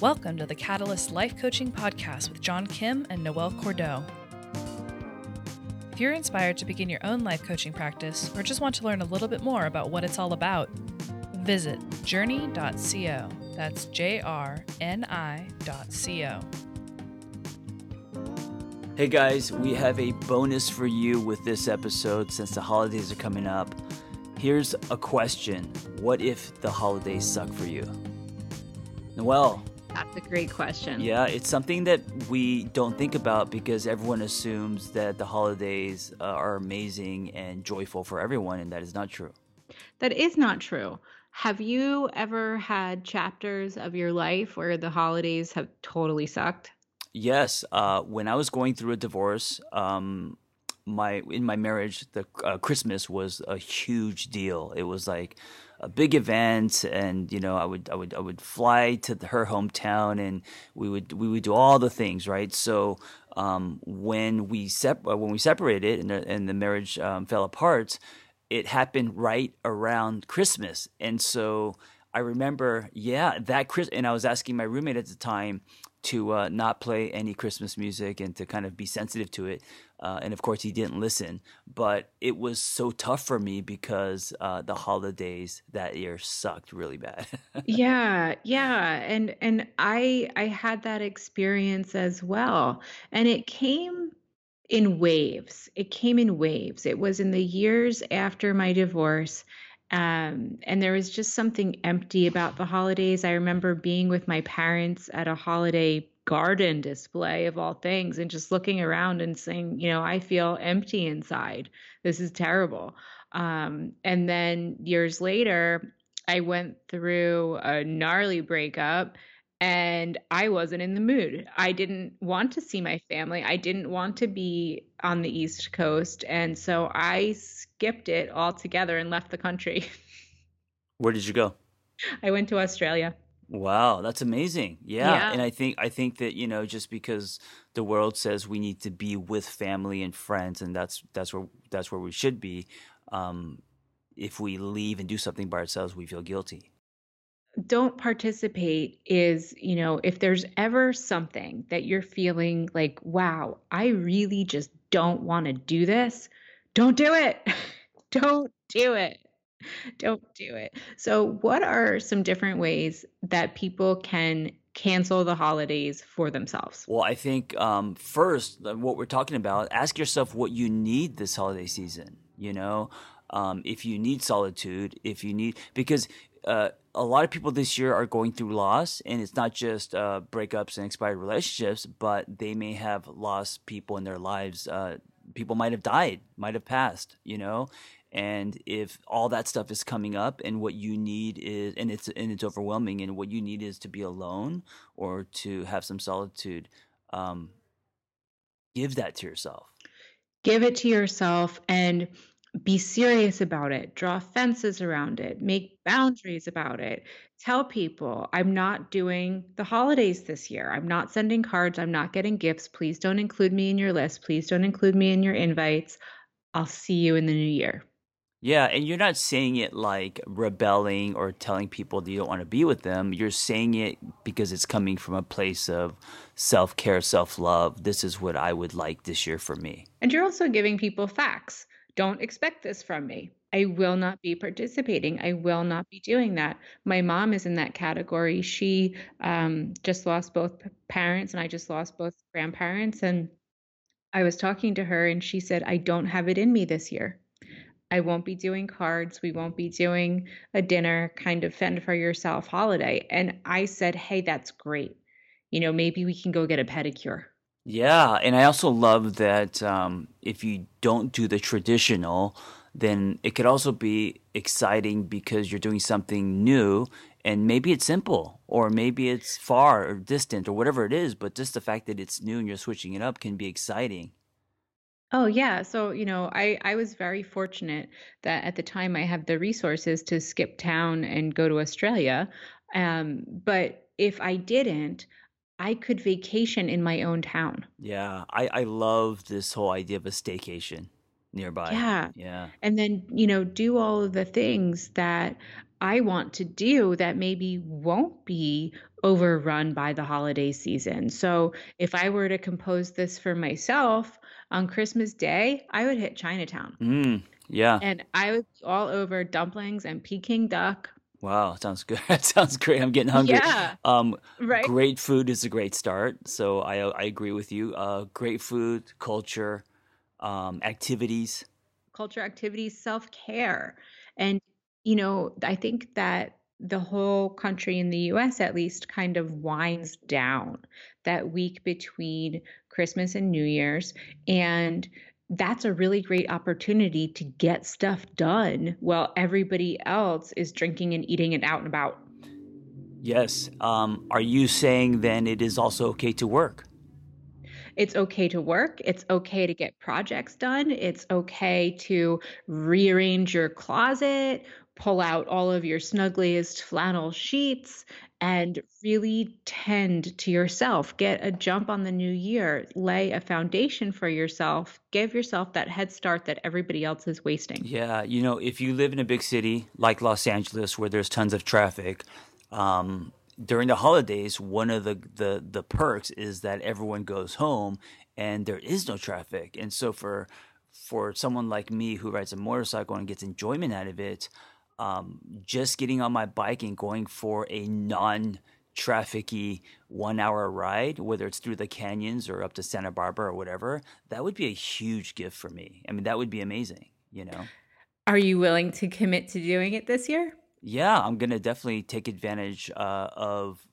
Welcome to the Catalyst Life Coaching Podcast with John Kim and Noelle Cordeaux. If you're inspired to begin your own life coaching practice or just want to learn a little bit more about what it's all about, visit journey.co. That's J R N I.co. Hey guys, we have a bonus for you with this episode since the holidays are coming up. Here's a question What if the holidays suck for you? Noelle, that's a great question. Yeah, it's something that we don't think about because everyone assumes that the holidays uh, are amazing and joyful for everyone, and that is not true. That is not true. Have you ever had chapters of your life where the holidays have totally sucked? Yes. Uh, when I was going through a divorce, um, my in my marriage, the uh, Christmas was a huge deal. It was like a big event, and you know, I would I would I would fly to her hometown, and we would we would do all the things, right? So um, when we sep- uh, when we separated and the, and the marriage um, fell apart, it happened right around Christmas, and so. I remember, yeah, that Chris, and I was asking my roommate at the time to uh, not play any Christmas music and to kind of be sensitive to it. Uh, and of course, he didn't listen. But it was so tough for me because uh, the holidays that year sucked really bad. yeah, yeah, and and I I had that experience as well, and it came in waves. It came in waves. It was in the years after my divorce. Um, and there was just something empty about the holidays. I remember being with my parents at a holiday garden display of all things and just looking around and saying, you know, I feel empty inside. This is terrible. Um, and then years later, I went through a gnarly breakup and I wasn't in the mood. I didn't want to see my family. I didn't want to be on the East Coast. And so I skipped it altogether and left the country. Where did you go? I went to Australia. Wow, that's amazing. Yeah. yeah. And I think I think that, you know, just because the world says we need to be with family and friends and that's that's where that's where we should be, um, if we leave and do something by ourselves, we feel guilty. Don't participate is, you know, if there's ever something that you're feeling like, wow, I really just don't want to do this, don't do it. don't do it. Don't do it. So, what are some different ways that people can cancel the holidays for themselves? Well, I think um, first, what we're talking about, ask yourself what you need this holiday season. You know, um, if you need solitude, if you need, because uh, a lot of people this year are going through loss, and it's not just uh, breakups and expired relationships, but they may have lost people in their lives. Uh, people might have died, might have passed, you know, and if all that stuff is coming up and what you need is and it's and it's overwhelming and what you need is to be alone or to have some solitude um, give that to yourself give it to yourself and be serious about it draw fences around it make boundaries about it tell people i'm not doing the holidays this year i'm not sending cards i'm not getting gifts please don't include me in your list please don't include me in your invites i'll see you in the new year yeah, and you're not saying it like rebelling or telling people that you don't want to be with them. You're saying it because it's coming from a place of self care, self love. This is what I would like this year for me. And you're also giving people facts. Don't expect this from me. I will not be participating. I will not be doing that. My mom is in that category. She um, just lost both parents, and I just lost both grandparents. And I was talking to her, and she said, I don't have it in me this year. I won't be doing cards. We won't be doing a dinner kind of fend for yourself holiday. And I said, Hey, that's great. You know, maybe we can go get a pedicure. Yeah. And I also love that um, if you don't do the traditional, then it could also be exciting because you're doing something new and maybe it's simple or maybe it's far or distant or whatever it is but just the fact that it's new and you're switching it up can be exciting Oh yeah, so you know, I I was very fortunate that at the time I had the resources to skip town and go to Australia. Um, but if I didn't, I could vacation in my own town. Yeah, I I love this whole idea of a staycation nearby. Yeah. Yeah. And then, you know, do all of the things that I want to do that maybe won't be overrun by the holiday season. So if I were to compose this for myself on Christmas Day, I would hit Chinatown. Mm, yeah. And I was all over dumplings and Peking duck. Wow, sounds good. That sounds great. I'm getting hungry. Yeah. Um, right. Great food is a great start. So I I agree with you. Uh, great food, culture, um, activities, culture, activities, self care, and you know I think that the whole country in the US at least kind of winds down that week between Christmas and New Year's and that's a really great opportunity to get stuff done while everybody else is drinking and eating and out and about. Yes. Um, are you saying then it is also okay to work? It's okay to work. It's okay to get projects done. It's okay to rearrange your closet, pull out all of your snuggliest flannel sheets, and really tend to yourself. Get a jump on the new year, lay a foundation for yourself, give yourself that head start that everybody else is wasting. Yeah, you know, if you live in a big city like Los Angeles where there's tons of traffic, um, during the holidays, one of the, the the perks is that everyone goes home and there is no traffic. And so for for someone like me who rides a motorcycle and gets enjoyment out of it, um, just getting on my bike and going for a non trafficy one hour ride, whether it's through the canyons or up to Santa Barbara or whatever, that would be a huge gift for me. I mean, that would be amazing, you know? Are you willing to commit to doing it this year? Yeah, I'm going to definitely take advantage uh, of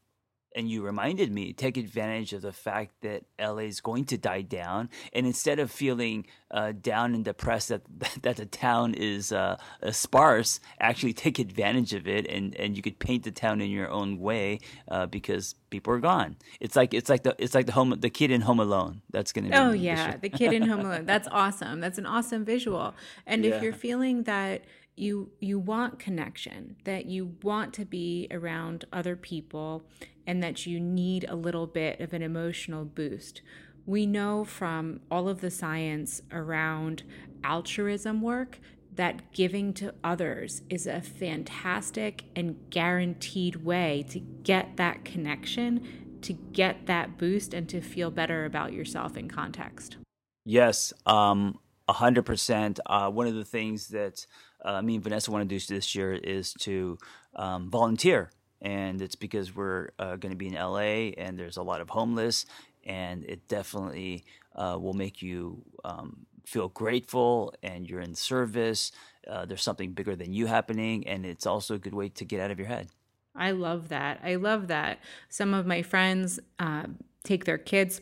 and you reminded me take advantage of the fact that LA is going to die down, and instead of feeling uh, down and depressed that that the town is uh, sparse, actually take advantage of it, and, and you could paint the town in your own way uh, because people are gone. It's like it's like the it's like the home the kid in Home Alone. That's gonna. Be oh yeah, the kid in Home Alone. That's awesome. That's an awesome visual. And yeah. if you're feeling that you you want connection that you want to be around other people and that you need a little bit of an emotional boost. We know from all of the science around altruism work that giving to others is a fantastic and guaranteed way to get that connection to get that boost and to feel better about yourself in context. Yes um 100% uh, one of the things that uh, me and Vanessa want to do this year is to um, volunteer. And it's because we're uh, going to be in LA and there's a lot of homeless, and it definitely uh, will make you um, feel grateful and you're in service. Uh, there's something bigger than you happening, and it's also a good way to get out of your head. I love that. I love that. Some of my friends uh, take their kids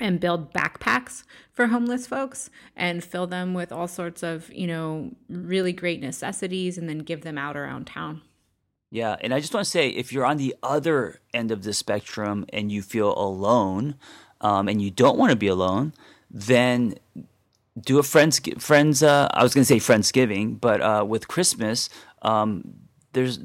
and build backpacks for homeless folks and fill them with all sorts of, you know, really great necessities and then give them out around town. Yeah, and I just want to say if you're on the other end of the spectrum and you feel alone um, and you don't want to be alone, then do a friends friends uh, I was going to say friendsgiving, but uh, with Christmas, um, there's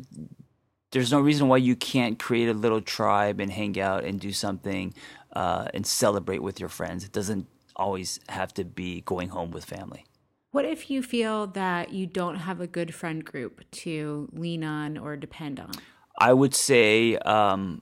there's no reason why you can't create a little tribe and hang out and do something uh, and celebrate with your friends. It doesn't always have to be going home with family. What if you feel that you don't have a good friend group to lean on or depend on? I would say um,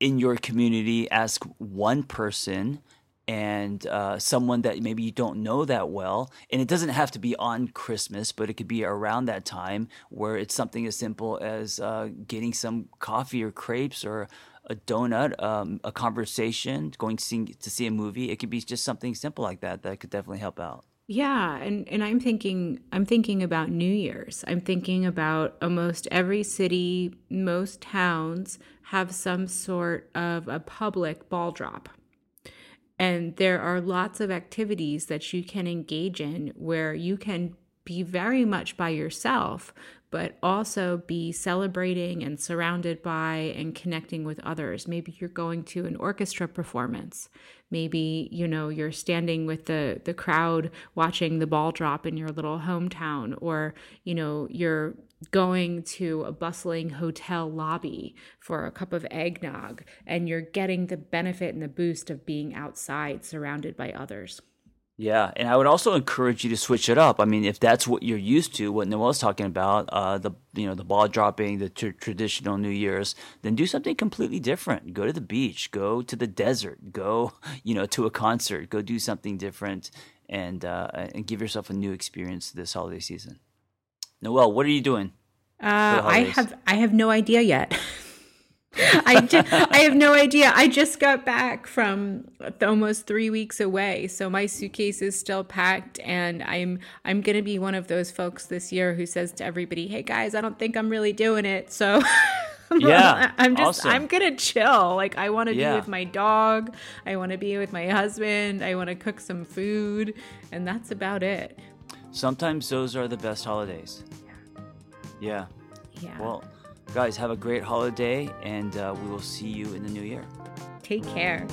in your community, ask one person and uh, someone that maybe you don't know that well. And it doesn't have to be on Christmas, but it could be around that time where it's something as simple as uh, getting some coffee or crepes or a donut, um, a conversation, going to see, to see a movie. It could be just something simple like that that could definitely help out. Yeah, and and I'm thinking I'm thinking about New Year's. I'm thinking about almost every city, most towns have some sort of a public ball drop. And there are lots of activities that you can engage in where you can be very much by yourself, but also be celebrating and surrounded by and connecting with others. Maybe you're going to an orchestra performance. Maybe, you know, you're standing with the the crowd watching the ball drop in your little hometown or, you know, you're going to a bustling hotel lobby for a cup of eggnog and you're getting the benefit and the boost of being outside surrounded by others. Yeah, and I would also encourage you to switch it up. I mean, if that's what you're used to, what Noelle's talking about, uh, the you know the ball dropping, the tr- traditional New Year's, then do something completely different. Go to the beach, go to the desert, go you know to a concert, go do something different, and uh, and give yourself a new experience this holiday season. Noelle, what are you doing? Uh, I have I have no idea yet. I, just, I have no idea. I just got back from almost three weeks away, so my suitcase is still packed, and I'm I'm gonna be one of those folks this year who says to everybody, "Hey guys, I don't think I'm really doing it." So. yeah, I'm just awesome. I'm gonna chill. Like I want to yeah. be with my dog. I want to be with my husband. I want to cook some food, and that's about it. Sometimes those are the best holidays. Yeah. Yeah. Well, Guys, have a great holiday, and uh, we will see you in the new year. Take care.